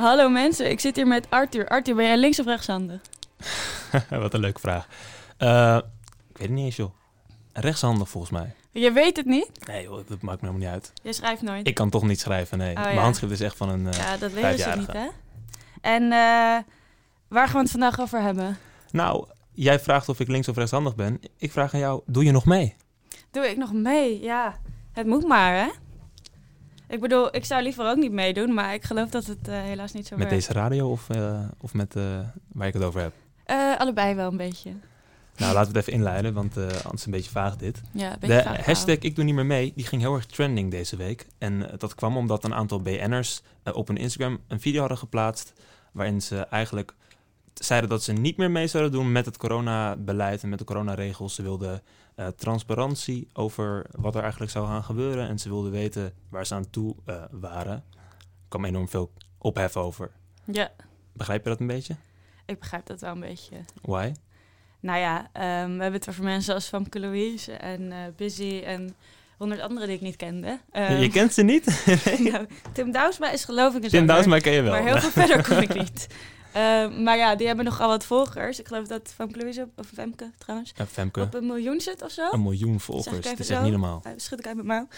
Hallo mensen, ik zit hier met Arthur. Arthur, ben jij links of rechtshandig? Wat een leuke vraag. Uh, ik weet het niet eens, joh. Rechtshandig volgens mij. Je weet het niet? Nee, joh, dat maakt me helemaal niet uit. Je schrijft nooit? Ik kan toch niet schrijven, nee. Oh, Mijn handschrift is echt van een uh, Ja, dat weten ze niet, hè? En uh, waar gaan we het vandaag over hebben? Nou, jij vraagt of ik links of rechtshandig ben. Ik vraag aan jou, doe je nog mee? Doe ik nog mee? Ja, het moet maar, hè? Ik bedoel, ik zou liever ook niet meedoen, maar ik geloof dat het uh, helaas niet zo Met werkt. deze radio of, uh, of met uh, waar ik het over heb? Allebei wel een beetje. Nou, laten we het even inleiden, want anders is een beetje vaag dit. Ja, de vaag, hashtag ik doe niet meer mee, die ging heel erg trending deze week. En dat kwam omdat een aantal BN'ers op hun Instagram een video hadden geplaatst... waarin ze eigenlijk zeiden dat ze niet meer mee zouden doen met het coronabeleid en met de coronaregels. Ze wilden uh, transparantie over wat er eigenlijk zou gaan gebeuren. En ze wilden weten waar ze aan toe uh, waren. Er kwam enorm veel ophef over. Ja. Begrijp je dat een beetje? Ik begrijp dat wel een beetje. Why? Nou ja, um, we hebben het over mensen als Famke Louise en uh, Busy en honderd anderen die ik niet kende. Um, je kent ze niet? nou, Tim Douwsma is geloof ik een Tim Douwsma ken je wel. Maar heel veel verder kom ik niet. Uh, maar ja, die hebben nogal wat volgers. Ik geloof dat Famke Louise, of Femke trouwens, ja, Femke. op een miljoen zit of zo. Een miljoen volgers, dat is echt niet normaal. Schud ik uit mijn mouw.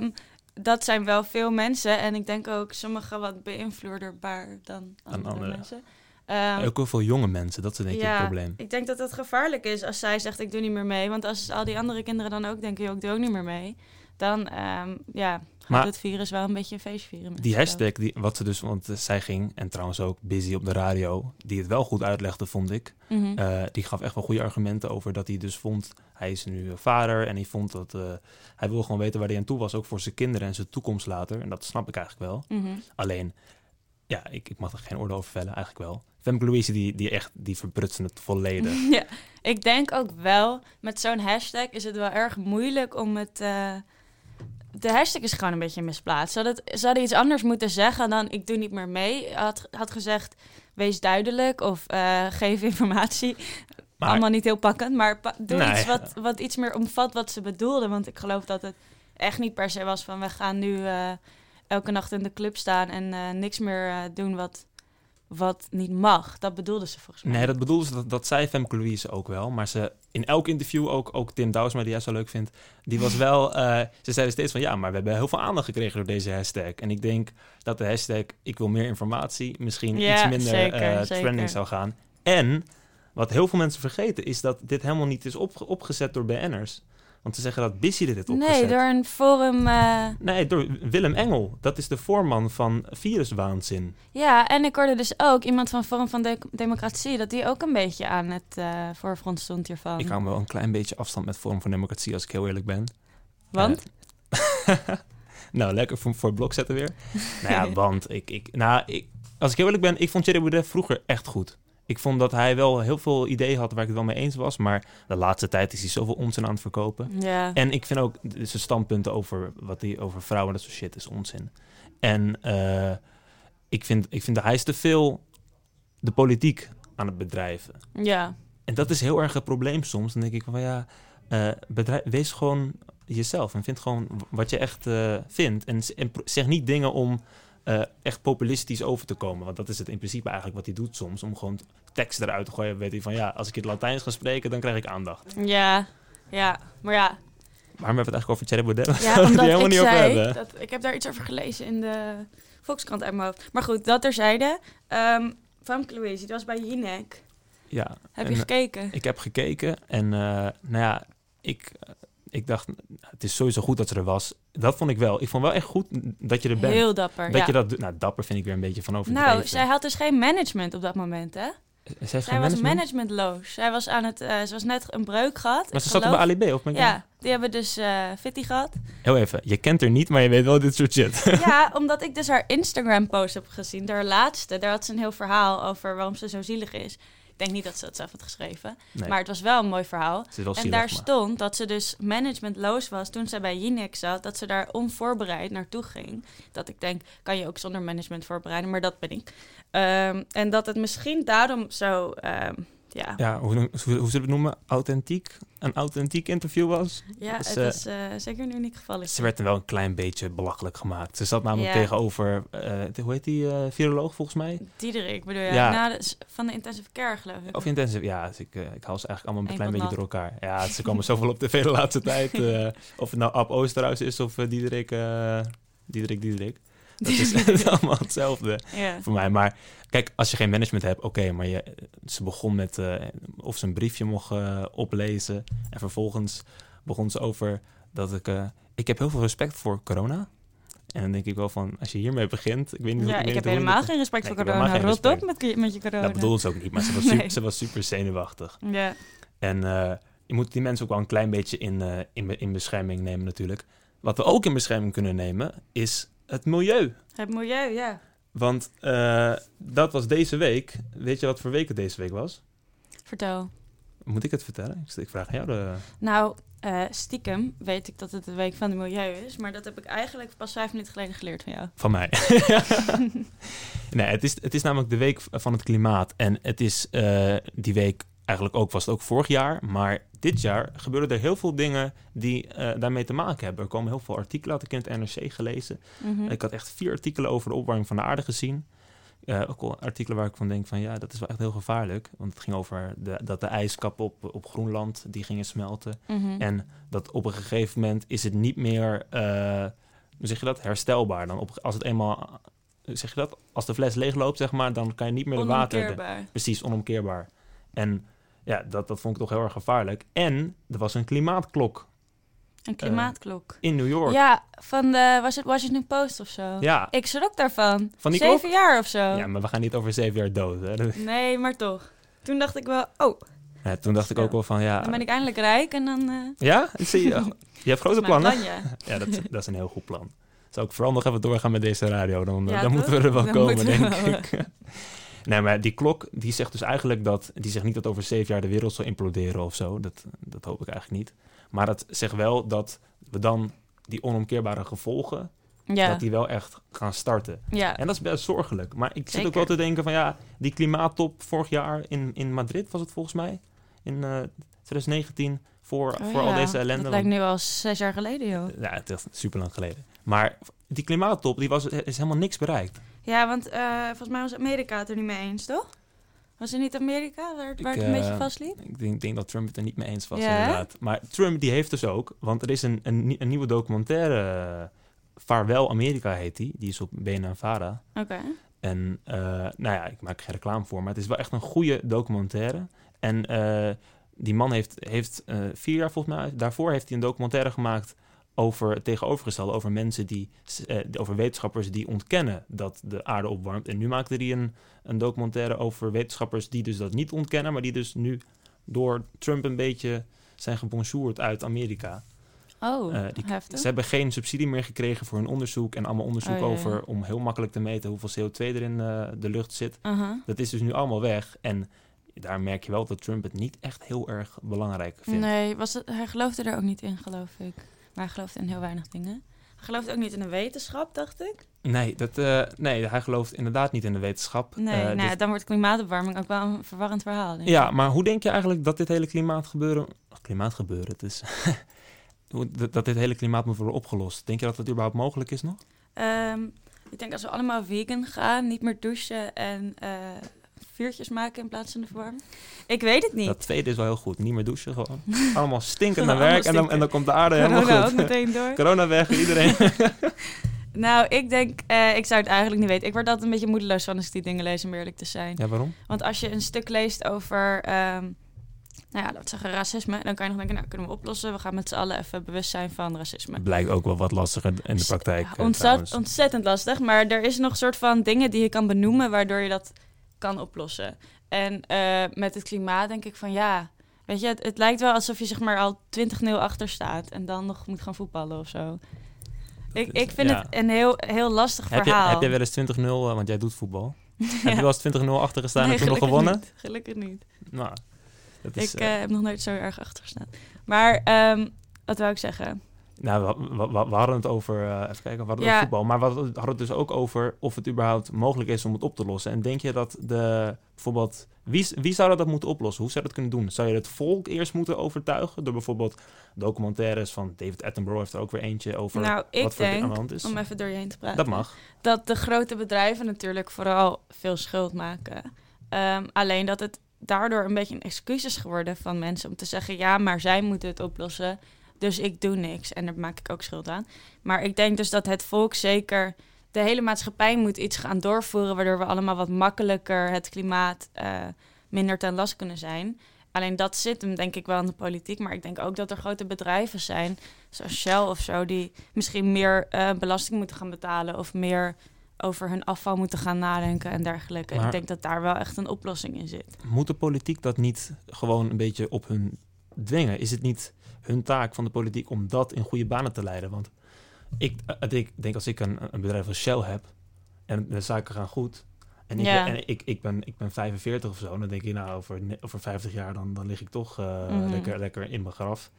Um, dat zijn wel veel mensen en ik denk ook sommigen wat beïnvloederbaar dan andere, andere. mensen. Um, ook heel veel jonge mensen, dat is denk ik ja, het probleem. Ik denk dat het gevaarlijk is als zij zegt ik doe niet meer mee. Want als al die andere kinderen dan ook denken, ik doe ook niet meer mee. Dan um, ja, maar het virus wel een beetje een feest vieren. Die hashtag, die, wat ze dus, want uh, zij ging, en trouwens ook Busy op de radio, die het wel goed uitlegde, vond ik. Mhm. Mm -hmm. uh, die gaf echt wel goede argumenten over dat hij dus vond, hij is nu vader en hij vond dat, uh, hij wil gewoon weten waar hij aan toe was, ook voor zijn kinderen en zijn toekomst later. En dat snap ik eigenlijk wel. Mm -hmm. Alleen, ja, ik, ik mag er geen oordeel over vellen, eigenlijk wel. Femke Louise, die, die echt, die verprutsen het volledig. ja, ik denk ook wel, met zo'n hashtag is het wel erg moeilijk om het... Uh, de hashtag is gewoon een beetje misplaatst. Ze hadden, ze hadden iets anders moeten zeggen dan ik doe niet meer mee. Had, had gezegd, wees duidelijk of uh, geef informatie. Maar, Allemaal niet heel pakkend, maar pa doe nee. iets wat, wat iets meer omvat wat ze bedoelden. Want ik geloof dat het echt niet per se was van we gaan nu uh, elke nacht in de club staan en uh, niks meer doen wat, wat niet mag. Dat bedoelde ze volgens mij. Nee, dat bedoelde ze, dat, dat zei Femke Louise ook wel. Maar ze, in elk interview, ook, ook Tim Douwsma, die jij zo leuk vindt, die was wel, uh, ze zeiden steeds van ja, maar we hebben heel veel aandacht gekregen door deze hashtag. En ik denk dat de hashtag ik wil meer informatie misschien ja, iets minder zeker, uh, zeker. trending zou gaan. En wat heel veel mensen vergeten is dat dit helemaal niet is op, opgezet door BN'ers. Want ze zeggen dat Busy dit heeft opgezet. Nee, door een forum... Uh... Nee, door Willem Engel. Dat is de voorman van Viruswaanzin. Ja, en ik hoorde dus ook iemand van Forum van de Democratie... dat die ook een beetje aan het uh, voorfront stond hiervan. Ik hou wel een klein beetje afstand met Forum van Democratie... als ik heel eerlijk ben. Want? Uh, nou, lekker voor, voor het blok zetten weer. nou ja, want ik... ik, nou, ik als ik heel eerlijk ben, ik vond Thierry Baudet vroeger echt goed. Ik vond dat hij wel heel veel ideeën had waar ik het wel mee eens was. Maar de laatste tijd is hij zoveel onzin aan het verkopen. Ja. En ik vind ook zijn standpunten over wat hij over vrouwen, dat soort shit is onzin. En uh, ik, vind, ik vind dat hij is te veel de politiek aan het bedrijven. Ja. En dat is heel erg een probleem soms. Dan denk ik van ja, uh, bedrijf, wees gewoon jezelf en vind gewoon wat je echt uh, vindt. En, en zeg niet dingen om uh, echt populistisch over te komen. Want dat is het in principe eigenlijk wat hij doet soms. Om gewoon tekst eruit te gooien. Weet hij van ja, als ik het Latijns ga spreken, dan krijg ik aandacht. Ja, ja. Maar ja. Waarom hebben we het eigenlijk over Thierry Baudet? Ja, omdat helemaal ik niet zei, over hebben. dat, ik heb daar iets over gelezen in de Volkskrant uit mijn hoofd. Maar goed, dat terzijde. Um, Famke Louise, die was bij Jinek. Ja. Heb je en, gekeken? Ik heb gekeken. En uh, nou ja, ik... Ik dacht, het is sowieso goed dat ze er was. Dat vond ik wel. Ik vond wel echt goed dat je er bent. Heel dapper. Dat ja. je dat, nou, dapper vind ik weer een beetje van overdreven. Nou, zij had dus geen management op dat moment, hè? Zij, zij geen was management? managementloos. Zij was aan het, uh, ze was net een breuk gehad. Maar ze zat bij Ali B, of ben ik Ja, die hebben dus uh, Fitty gehad. Heel even, je kent haar niet, maar je weet wel dit soort shit. ja, omdat ik dus haar Instagram-post heb gezien. Haar laatste, daar had ze een heel verhaal over waarom ze zo zielig is. Ik denk niet dat ze het zelf had geschreven. Nee. Maar het was wel een mooi verhaal. En daar maar. stond dat ze dus managementloos was toen ze bij Jinek zat. Dat ze daar onvoorbereid naartoe ging. Dat ik denk, kan je ook zonder management voorbereiden. Maar dat ben ik. Um, en dat het misschien daarom zo um, Ja, ja, hoe, hoe, hoe zullen we het noemen? Authentiek? Een authentiek interview was. ja Dus, het eh, is eh, zeker een uniek geval. Ze werd er wel een klein beetje belachelijk gemaakt. Ze zat namelijk Ja. tegenover, eh, hoe heet die viroloog volgens mij? Diederik, bedoel je? Ja. Is van de intensive care, geloof ik. Of intensive, ja, dus ik, ik haal ze eigenlijk allemaal een klein beetje door elkaar. Ja, ze komen zoveel op tv de laatste tijd. of het nou Ab Oosterhuis is of uh, Diederik, Diederik, Diederik. Dat is, het allemaal hetzelfde ja. voor mij. Maar kijk, als je geen management hebt, oké. maar je, ze begon met eh, of ze een briefje mocht eh, oplezen. En vervolgens begon ze over dat ik... eh, ik heb heel veel respect voor corona. En dan denk ik wel van, als je hiermee begint... Ik weet niet, Ja, ik weet ik heb hoe helemaal geen respect Nee, voor ik corona. Rot op met, met je corona. dat bedoelde ze ook niet, maar ze was, super, Nee. ze was super zenuwachtig. Ja, En je moet die mensen ook wel een klein beetje in, in, in bescherming nemen natuurlijk. Wat we ook in bescherming kunnen nemen, is het milieu. het milieu, ja. Want eh, dat was deze week. Weet je wat voor week het deze week was? Vertel. Moet ik het vertellen? Ik, vraag aan jou. De... Nou, eh, stiekem weet ik dat het de week van het milieu is. Maar dat heb ik eigenlijk pas vijf minuten geleden geleerd van jou. Van mij. nee, het is, het is namelijk de week van het klimaat. En het is eh, die week eigenlijk ook, was het ook vorig jaar. Maar dit jaar gebeuren er heel veel dingen die eh, daarmee te maken hebben. Er komen heel veel artikelen, had ik in het NRC gelezen. Mhm. Ik had echt vier artikelen over de opwarming van de aarde gezien. Eh, ook wel artikelen waar ik van denk van ja, dat is wel echt heel gevaarlijk. Want het ging over de, dat de ijskappen op, op Groenland, die gingen smelten. Mhm. En dat op een gegeven moment is het niet meer, hoe zeg je dat, herstelbaar. Dan op, als het eenmaal, zeg je dat, als de fles leegloopt, zeg maar, dan kan je niet meer de water... Precies, onomkeerbaar. En ja, dat, dat vond ik toch heel erg gevaarlijk. En er was een klimaatklok Een klimaatklok. in New York. ja, van de, was het Washington Post of zo? Ja. Ik schrok daarvan. Van die Zeven klok? jaar of zo. Ja, maar we gaan niet over zeven jaar dood. Hè. Nee, maar toch. Toen dacht ik wel, oh, Ja, toen dacht ik ook wel van ja... dan ben ik eindelijk rijk en dan... eh Ja? Zie je, je hebt grote plannen? plan, ja. Ja, dat, is- dat is een heel goed plan. Zou ik vooral nog even doorgaan met deze radio. Dan, Ja, dan moeten we er wel komen, we denk wel. ik. Nee, maar die klok, die zegt dus eigenlijk dat... Die zegt niet dat over zeven jaar de wereld zal imploderen of zo. Dat, dat hoop ik eigenlijk niet. Maar dat zegt wel dat we dan die onomkeerbare gevolgen... Ja, dat die wel echt gaan starten. ja. En dat is best zorgelijk. Maar ik zit Zeker. ook wel te denken van ja... Die klimaattop vorig jaar in, in Madrid was het volgens mij. In eh 2019. Voor, Oh voor al deze ellende. Dat lijkt nu al zes jaar geleden, joh. ja, het is super lang geleden. Maar die klimaattop, die was, is helemaal niks bereikt. Ja, want eh, volgens mij was Amerika het er niet mee eens, toch? Was het niet Amerika waar, waar Ik, het een eh, beetje vastliep? Ik denk, denk dat Trump het er niet mee eens was, Ja, inderdaad. Maar Trump die heeft dus ook, want er is een, een, nie- een nieuwe documentaire, eh, Vaarwel Amerika heet die, die is op BNN-Vara. Oké. En eh, nou ja, ik maak er geen reclame voor, maar het is wel echt een goede documentaire. En eh, die man heeft, heeft eh, vier jaar volgens mij, daarvoor heeft hij een documentaire gemaakt over het tegenovergestelde, over mensen die, eh, over wetenschappers die ontkennen dat de aarde opwarmt. En nu maakte hij een, een documentaire over wetenschappers die dus dat niet ontkennen, maar die dus nu door Trump een beetje zijn gebonjourd uit Amerika. Oh, Eh, die- heftig. Ze hebben geen subsidie meer gekregen voor hun onderzoek en allemaal onderzoek Oh, ja, ja. over om heel makkelijk te meten hoeveel CO2 er in eh, de lucht zit. Aha. Dat is dus nu allemaal weg. En daar merk je wel dat Trump het niet echt heel erg belangrijk vindt. Nee, was het, hij geloofde er ook niet in, geloof ik. Maar hij geloofde in heel weinig dingen. Hij geloofde ook niet in de wetenschap, dacht ik. Nee, dat, eh, nee, hij gelooft inderdaad niet in de wetenschap. Nee, Eh, nou, dus- dan wordt klimaatopwarming ook wel een verwarrend verhaal. ja, maar hoe denk je eigenlijk dat dit hele klimaatgebeuren... Klimaatgebeuren, het is... dat dit hele klimaat moet worden opgelost. Denk je dat dat überhaupt mogelijk is nog? Ehm, ik denk als we allemaal vegan gaan, niet meer douchen en eh, vuurtjes maken in plaats van de verwarming. Ik weet het niet. Dat tweede is wel heel goed. Niet meer douchen gewoon. Allemaal stinken naar werk en dan, en dan komt de aarde helemaal Corona ook goed. meteen door. Corona weg, iedereen. Nou, ik denk, eh, ik zou het eigenlijk niet weten. Ik word altijd een beetje moedeloos van als ik die dingen lees, om eerlijk te zijn. ja, waarom? Want als je een stuk leest over, ehm, nou ja, laten we zeggen racisme, dan kan je nog denken, nou, kunnen we oplossen. We gaan met z'n allen even bewust zijn van racisme. Blijkt ook wel wat lastiger in de praktijk. Ja, eh, ontzettend lastig, maar er is nog een soort van dingen die je kan benoemen waardoor je dat kan oplossen. En eh, met het klimaat denk ik van ja, weet je, het, het lijkt wel alsof je zeg maar al 20-0 achter staat en dan nog moet gaan voetballen of zo. Ik, is- ik vind ja. het een heel, heel lastig Heb je, verhaal. heb je wel eens 20-0, eh, want jij doet voetbal. Heb je wel eens 20-0 achter gestaan Nee, en toen nog gewonnen? Niet. Gelukkig niet. Nou, dat is, ik eh, heb nog nooit zo erg achter gestaan. Maar ehm, wat wou ik zeggen? Nou, we, we- we- we hadden het over, eh, even kijken, we hadden het Ja. over voetbal, maar we hadden het dus ook over of het überhaupt mogelijk is om het op te lossen. En denk je dat de, bijvoorbeeld, wie, wie zou dat moeten oplossen? Hoe zou dat kunnen doen? Zou je het volk eerst moeten overtuigen door bijvoorbeeld documentaires van David Attenborough heeft er ook weer eentje over Nou, ik wat voor aan denk, de hand is? om even door je heen te praten, Dat mag. dat de grote bedrijven natuurlijk vooral veel schuld maken. Ehm, alleen dat het daardoor een beetje een excuus is geworden van mensen om te zeggen: ja, maar zij moeten het oplossen, dus ik doe niks. En daar maak ik ook schuld aan. Maar ik denk dus dat het volk zeker. De hele maatschappij moet iets gaan doorvoeren, waardoor we allemaal wat makkelijker het klimaat eh, minder ten last kunnen zijn. Alleen dat zit hem denk ik wel in de politiek. Maar ik denk ook dat er grote bedrijven zijn, zoals Shell of zo, die misschien meer eh, belasting moeten gaan betalen of meer over hun afval moeten gaan nadenken en dergelijke. Maar- ik denk dat daar wel echt een oplossing in zit. Moet de politiek dat niet gewoon een beetje op hun dwingen? Is het niet hun taak van de politiek om dat in goede banen te leiden? Want ik, eh, ik denk als ik een, een bedrijf als Shell heb en de zaken gaan goed. En, ik, Ja. ben, en ik, ik, ben, ik ben 45 of zo. Dan denk ik, nou, over, over 50 jaar dan, dan lig ik toch eh, Mhm. lekker, lekker in mijn graf.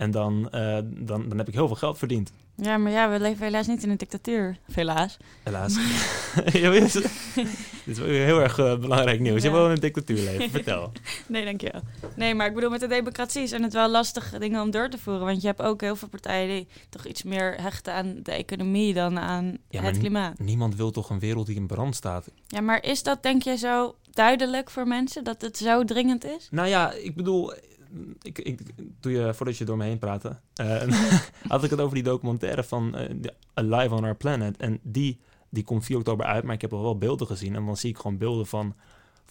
En dan, eh, dan, dan heb ik heel veel geld verdiend. Ja, maar ja, we leven helaas niet in een dictatuur. Helaas. Helaas. Dit is- is heel erg eh, belangrijk nieuws. Je wil in een dictatuur leven. Vertel. Nee, dankjewel. Nee, maar ik bedoel, met de democratie zijn het wel lastige dingen om door te voeren. Want je hebt ook heel veel partijen die toch iets meer hechten aan de economie dan aan Ja, maar het klimaat. Niemand wil toch een wereld die in brand staat. Ja, maar is dat denk je zo duidelijk voor mensen dat het zo dringend is? Nou ja, ik bedoel, ik, ik, toen je, voordat je door me heen praatte, eh, had ik het over die documentaire van eh, Alive on Our Planet. En die, die komt 4 oktober uit, maar ik heb al wel beelden gezien. En dan zie ik gewoon beelden van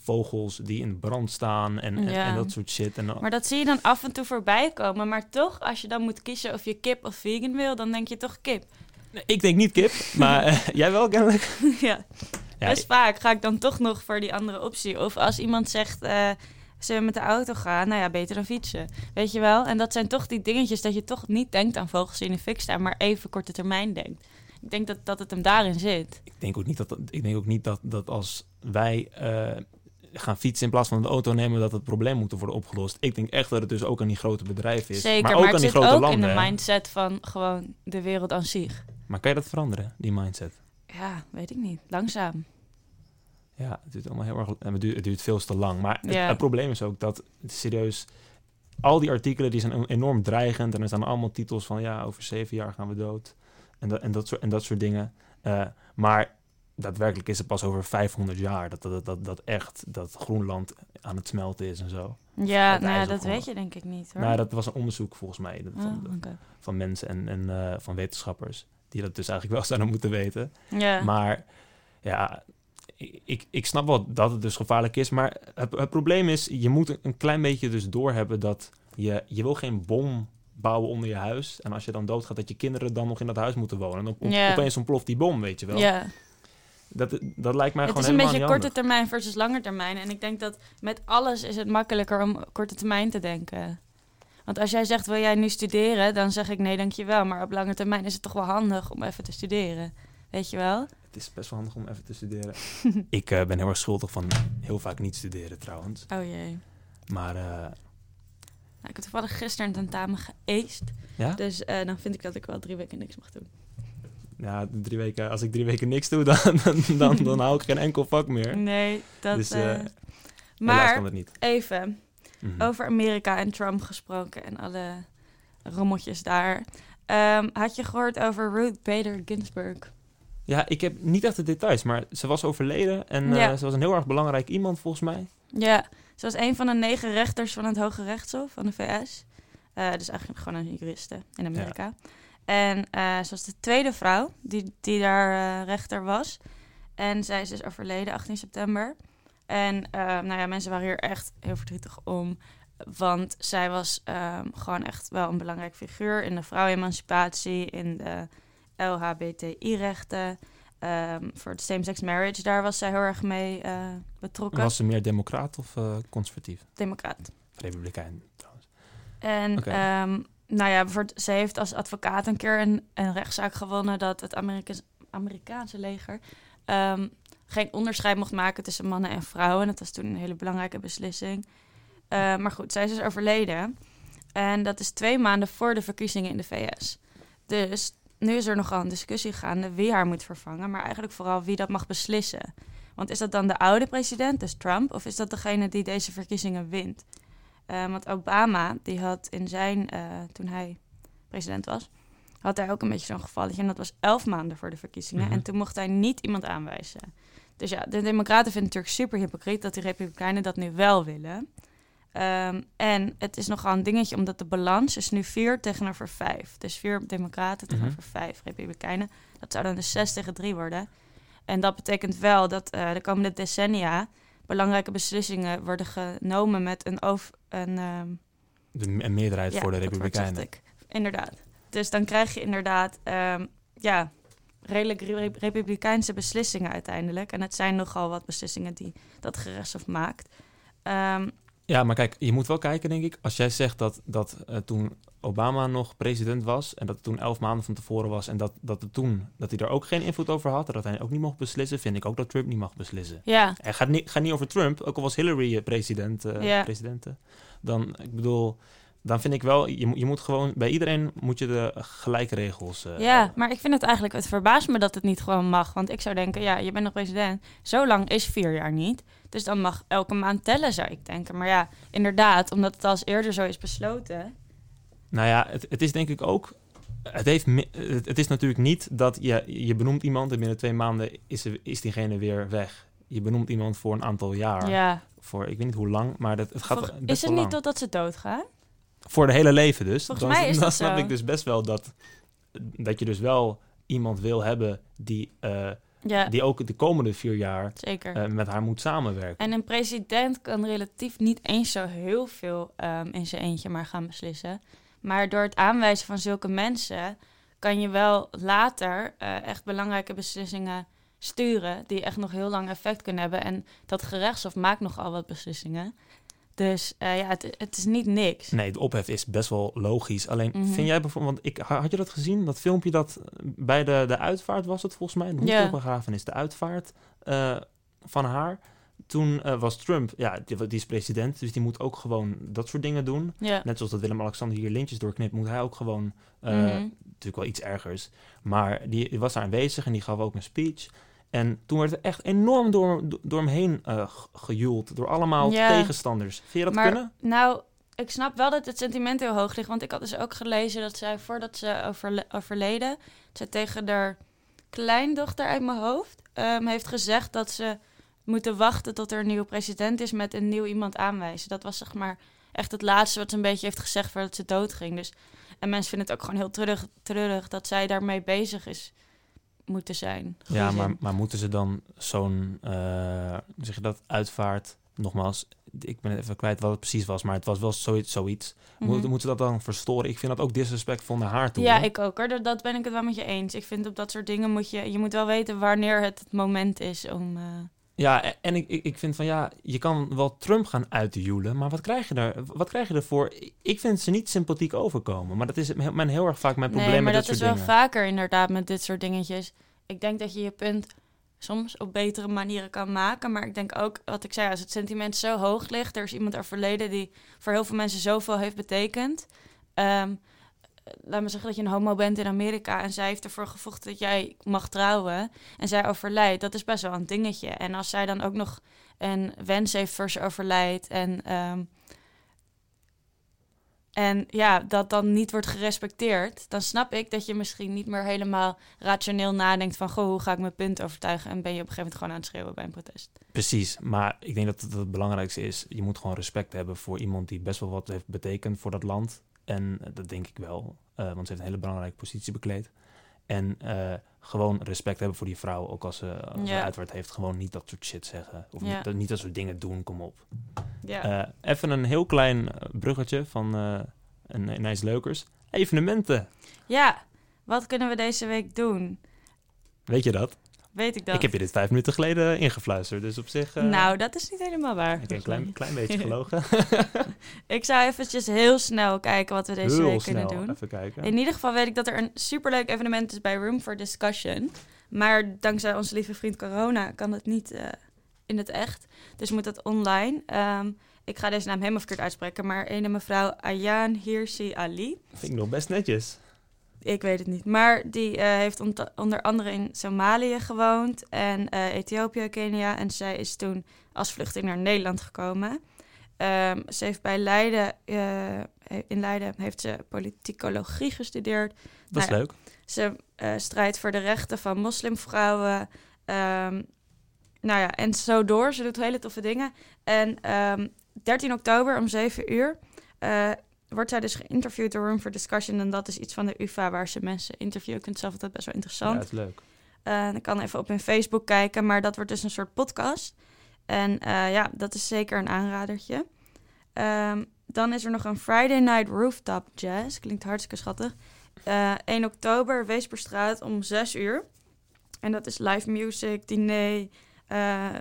vogels die in brand staan en, en, Ja. en dat soort shit. En dan, Maar dat zie je dan af en toe voorbij komen. Maar toch, als je dan moet kiezen of je kip of vegan wil, dan denk je toch kip. ik denk niet kip, maar eh, jij wel kennelijk. ja. Ja, Best vaak ga ik dan toch nog voor die andere optie. Of als iemand zegt, zullen we met de auto gaan? Nou ja, beter dan fietsen. Weet je wel? En dat zijn toch die dingetjes dat je toch niet denkt aan vogels die in de fik staan, maar even korte termijn denkt. Ik denk dat, dat het hem daarin zit. ik denk ook niet dat, ik denk ook niet dat, dat als wij eh, gaan fietsen in plaats van de auto nemen, dat het probleem moet worden opgelost. Ik denk echt dat het dus ook aan die grote bedrijven is. Zeker, maar maar, ook het aan die zit grote ook landen. in de mindset van gewoon de wereld aan zich. Maar kan je dat veranderen, die mindset? Ja, weet ik niet. Langzaam. Ja, het duurt allemaal heel erg. en Het duurt, het duurt veel te lang. Maar het, probleem is ook dat serieus. Al die artikelen die zijn enorm dreigend. En er staan allemaal titels van ja, over zeven jaar gaan we dood. En dat, en dat, soort, en dat soort dingen. Eh, maar daadwerkelijk is het pas over 500 jaar dat, dat, dat, dat echt dat Groenland aan het smelten is en zo. Ja, Het nou dat weet je denk ik niet hoor. Nou, dat was een onderzoek volgens mij dat- Oh, van, van mensen en, en eh, van wetenschappers. Die dat dus eigenlijk wel zouden moeten weten. Ja. Maar ja, ik, ik snap wel dat het dus gevaarlijk is. Maar het, het probleem is, je moet een klein beetje dus doorhebben dat je, je wil geen bom bouwen onder je huis. En als je dan doodgaat, dat je kinderen dan nog in dat huis moeten wonen. En dan op- Ja. opeens ontploft die bom, weet je wel. ja. Dat, dat lijkt mij Het gewoon is een helemaal beetje korte handig. termijn versus lange termijn. En ik denk dat met alles is het makkelijker om korte termijn te denken. Want als jij zegt, wil jij nu studeren? Dan zeg ik nee, dankjewel. Maar op lange termijn is het toch wel handig om even te studeren. Weet je wel? Het is best wel handig om even te studeren. ik eh, ben heel erg schuldig van heel vaak niet studeren trouwens. Oh jee. Maar eh, Nou, ik heb toevallig gisteren een tentamen geëist. ja, Dus eh, dan vind ik dat ik wel drie weken niks mag doen. ja drie weken, als ik drie weken niks doe, dan, dan, dan, dan hou ik geen enkel vak meer. Nee, dat... Dus, maar niet. even, Mhm. over Amerika en Trump gesproken en alle rommeltjes daar. Ehm, had je gehoord over Ruth Bader Ginsburg? Ja, ik heb niet echt de details, maar ze was overleden en Ja. eh, ze was een heel erg belangrijk iemand volgens mij. Ja, ze was een van de negen rechters van het Hoge Rechtshof van de VS. Eh, dus eigenlijk gewoon een juriste in Amerika. En eh, ze was de tweede vrouw die, die daar rechter was. En zij is dus overleden 18 september. En eh, nou ja, mensen waren hier echt heel verdrietig om. Want zij was ehm, gewoon echt wel een belangrijk figuur in de vrouwenemancipatie, in de LHBTI-rechten. ehm, voor de same-sex marriage, daar was zij heel erg mee eh, betrokken. Was ze meer democraat of eh, conservatief? Democraat. Republikein trouwens. En ehm, nou ja, ze heeft als advocaat een keer een, een rechtszaak gewonnen dat het Amerikaans, Amerikaanse leger ehm, geen onderscheid mocht maken tussen mannen en vrouwen. Dat was toen een hele belangrijke beslissing. Eh, maar goed, zij is dus overleden. En dat is twee maanden voor de verkiezingen in de VS. Dus nu is er nogal een discussie gaande wie haar moet vervangen, maar eigenlijk vooral wie dat mag beslissen. Want is dat dan de oude president, dus Trump, of is dat degene die deze verkiezingen wint? Uh, want Obama, die had in zijn, uh, toen hij president was, had hij ook een beetje zo'n gevalletje. En dat was elf maanden voor de verkiezingen. Mhm. En toen mocht hij niet iemand aanwijzen. Dus ja, de Democraten vinden het natuurlijk super hypocriet dat de Republikeinen dat nu wel willen. Um, en het is nogal een dingetje, omdat de balans is nu vier tegenover vijf. Dus vier Democraten tegenover Mhm. vijf Republikeinen. Dat zou dan dus zes tegen drie worden. En dat betekent wel dat uh, de komende decennia belangrijke beslissingen worden genomen met een, over, een, um, De een meerderheid ja, voor de zocht Republikeinen. ik. Inderdaad. Dus dan krijg je inderdaad um, ja, redelijk re republikeinse beslissingen uiteindelijk. En het zijn nogal wat beslissingen die dat gerechtshof maakt. Um, Ja, maar kijk, je moet wel kijken, denk ik. Als jij zegt dat, dat uh, toen Obama nog president was... en dat het toen elf maanden van tevoren was... en dat, dat, het toen, dat hij er ook geen invloed over had... en dat hij ook niet mocht beslissen... vind ik ook dat Trump niet mag beslissen. ja, Het gaat niet, gaat niet over Trump, ook al was Hillary uh, president, uh, Ja. presidente. Dan, ik bedoel, dan vind ik wel... Je, je moet gewoon... Bij iedereen moet je de gelijke regels... uh, ja, hebben. maar ik vind het eigenlijk... Het verbaast me dat het niet gewoon mag. Want ik zou denken, ja, je bent nog president. Zo lang is vier jaar niet. Dus dan mag elke maand tellen, zou ik denken. Maar ja, inderdaad, omdat het als eerder zo is besloten... Nou ja, het, het is denk ik ook. Het, heeft, het, het is natuurlijk niet dat je, je benoemt iemand en binnen twee maanden is, is diegene weer weg. Je benoemt iemand voor een aantal jaar. Ja. Voor ik weet niet hoe lang, maar dat, het gaat Volg- best is het niet totdat ze doodgaan? Voor de hele leven dus. Volgens dan, mij is dan dat snap zo. ik dus best wel dat, dat je dus wel iemand wil hebben die, eh, Ja, die ook de komende vier jaar zeker. eh, met haar moet samenwerken. En een president kan relatief niet eens zo heel veel ehm, in zijn eentje maar gaan beslissen. Maar door het aanwijzen van zulke mensen kan je wel later eh, echt belangrijke beslissingen sturen die echt nog heel lang effect kunnen hebben. En dat gerechtshof maakt nogal wat beslissingen. Dus eh, ja, het, het is niet niks. Nee, de ophef is best wel logisch. Alleen Mhm. vind jij bijvoorbeeld, want ik, had je dat gezien? Dat filmpje dat bij de, de uitvaart was het volgens mij, de Ja. begrafenis, de uitvaart eh, van haar. Toen eh, was Trump, ja, die, die is president, dus die moet ook gewoon dat soort dingen doen. Net zoals dat Willem-Alexander hier lintjes doorknipt, moet hij ook gewoon, eh, Mhm. natuurlijk wel iets ergers. Maar die, die was daar aanwezig en die gaf ook een speech. En toen werd er echt enorm door, door hem heen eh, gejoeld, door allemaal Ja. tegenstanders. Vind je dat maar kunnen? nou, ik snap wel dat het sentiment heel hoog ligt. Want ik had dus ook gelezen dat zij, voordat ze overle- overleden, zij tegen haar kleindochter uit mijn hoofd ehm, heeft gezegd dat ze moeten wachten tot er een nieuwe president is met een nieuw iemand aanwijzen. Dat was zeg maar echt het laatste wat ze een beetje heeft gezegd voordat ze doodging. Dus, en mensen vinden het ook gewoon heel treurig, treurig dat zij daarmee bezig is moeten zijn. Ja, Goeie maar, zin. maar moeten ze dan zo'n, eh, zeg je dat, uitvaart, nogmaals, ik ben even kwijt wat het precies was, maar het was wel zoiets. zoiets. Mhm. Moet, moeten ze dat dan verstoren? Ik vind dat ook disrespectvol naar haar toe. Ja, ik ook hoor. Dat, dat ben ik het wel met je eens. Ik vind op dat soort dingen moet je... Je moet wel weten wanneer het het moment is om... eh, Ja, e- en ik, ik, ik vind van ja, je kan wel Trump gaan uitjoelen, maar wat krijg je er? Wat krijg je ervoor? Ik vind ze niet sympathiek overkomen, maar dat is mijn heel erg vaak mijn probleem nee, maar met dat dit is soort wel dingen. vaker inderdaad met dit soort dingetjes. Ik denk dat je je punt soms op betere manieren kan maken. Maar ik denk ook, wat ik zei, als het sentiment zo hoog ligt... er is iemand overleden die voor heel veel mensen zoveel heeft betekend... Ehm, laat me zeggen dat je een homo bent in Amerika... en zij heeft ervoor gevochten dat jij mag trouwen... en zij overlijdt, dat is best wel een dingetje. En als zij dan ook nog een wens heeft voor ze overlijdt... en ehm, en ja, dat dan niet wordt gerespecteerd, dan snap ik dat je misschien niet meer helemaal rationeel nadenkt van, goh, hoe ga ik mijn punt overtuigen? En ben je op een gegeven moment gewoon aan het schreeuwen bij een protest. Precies, maar ik denk dat het, het belangrijkste is, je moet gewoon respect hebben voor iemand die best wel wat heeft betekend voor dat land. En eh, dat denk ik wel, eh, want ze heeft een hele belangrijke positie bekleed. En eh, gewoon respect hebben voor die vrouw, ook als ze, als uitwaard heeft, gewoon niet dat soort shit zeggen. Of niet, dat, niet dat soort dingen doen, kom op. Even een heel klein bruggetje van een, een iets leukers. Evenementen, ja, wat kunnen we deze week doen? weet je dat? Weet ik dat? Ik heb je dit vijf minuten geleden ingefluisterd, dus op zich... eh, Nou, dat is niet helemaal waar. ik heb een klein, klein beetje gelogen. Ik zou eventjes heel snel kijken wat we deze Heel week snel, kunnen doen. even kijken. In ieder geval weet ik dat er een superleuk evenement is bij Room for Discussion. Maar dankzij onze lieve vriend corona kan het niet eh, in het echt. Dus moet dat online. Ehm, ik ga deze naam helemaal verkeerd uitspreken. Maar ene mevrouw Ayaan Hirsi Ali. Vind ik nog best netjes. Ik weet het niet. Maar die eh, heeft onder andere in Somalië gewoond en eh, Ethiopië, Kenia. En zij is toen als vluchteling naar Nederland gekomen. Ehm, ze heeft bij Leiden, eh, in Leiden heeft ze politicologie gestudeerd. Dat is Nou leuk. Ze strijdt voor de rechten van moslimvrouwen. Ehm, nou ja, en zo door. Ze doet hele toffe dingen. En ehm, 13 oktober om 7 uur wordt zij dus geïnterviewd door Room for Discussion. En dat is iets van de UvA waar ze mensen interviewen. Ik vind het zelf altijd best wel Ja, interessant. dat is leuk. Ik kan even op hun Facebook kijken, maar dat wordt dus een soort podcast. En eh, ja, dat is zeker een aanradertje. Ehm, dan is er nog een Friday Night Rooftop Jazz. Klinkt hartstikke schattig. Eh 1 oktober, Weesperstraat om 6 uur. En dat is live music, diner,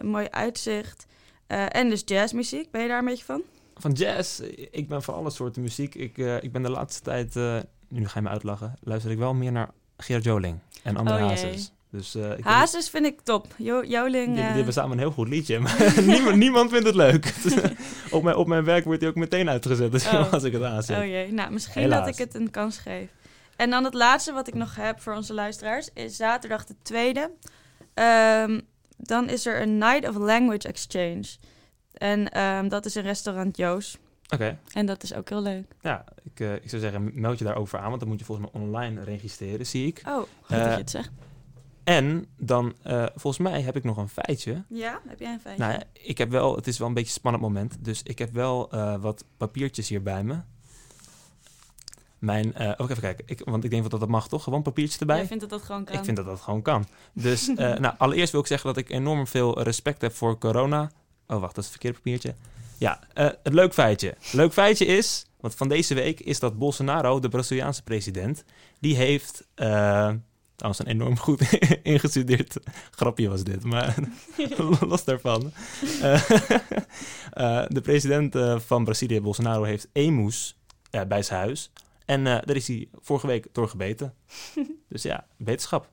mooi uitzicht. En dus jazzmuziek. Ben je daar een beetje van? Van jazz, ik ben van alle soorten muziek. Ik, eh, ik ben de laatste tijd, eh, nu ga je me uitlachen, luister ik wel meer naar Gerard Joling en andere Oh hazes. Dus, eh, ik Hazes vind ik top. Jo Joling. Die, die hebben samen een heel goed liedje, maar niemand, niemand vindt het leuk. op, mijn, op mijn werk wordt hij ook meteen uitgezet, dus Oh. als ik het aanzet. Oh jee, nou misschien Helaas. dat ik het een kans geef. En dan het laatste wat ik nog heb voor onze luisteraars is zaterdag de tweede. Ehm, dan is er een Night of Language Exchange. En ehm, dat is in restaurant Joos. Oké, En dat is ook heel leuk. ja, ik, eh, ik zou zeggen, meld je daarover aan, want dan moet je volgens mij online registreren, zie ik. Oh, goed Eh, dat je het zegt. En dan, eh, volgens mij heb ik nog een feitje. Ja, heb jij een feitje? Nou, ja, ik heb wel, het is wel een beetje een spannend moment, dus ik heb wel eh, wat papiertjes hier bij me. Mijn, eh ook even kijken, ik, want ik denk dat dat mag toch? Gewoon papiertjes erbij? Jij vindt dat dat gewoon kan? Ik vind dat dat gewoon kan. Dus eh, nou, allereerst wil ik zeggen dat ik enorm veel respect heb voor corona. Oh, wacht, dat is het verkeerde papiertje. Ja, eh, het leuk feitje. Leuk feitje is, want van deze week is dat Bolsonaro, de Braziliaanse president, die heeft, eh trouwens een enorm goed ingestudeerd grapje was dit, maar los daarvan. Eh, de president van Brazilië, Bolsonaro, heeft emus bij zijn huis. En daar is hij vorige week door gebeten. dus ja, wetenschap.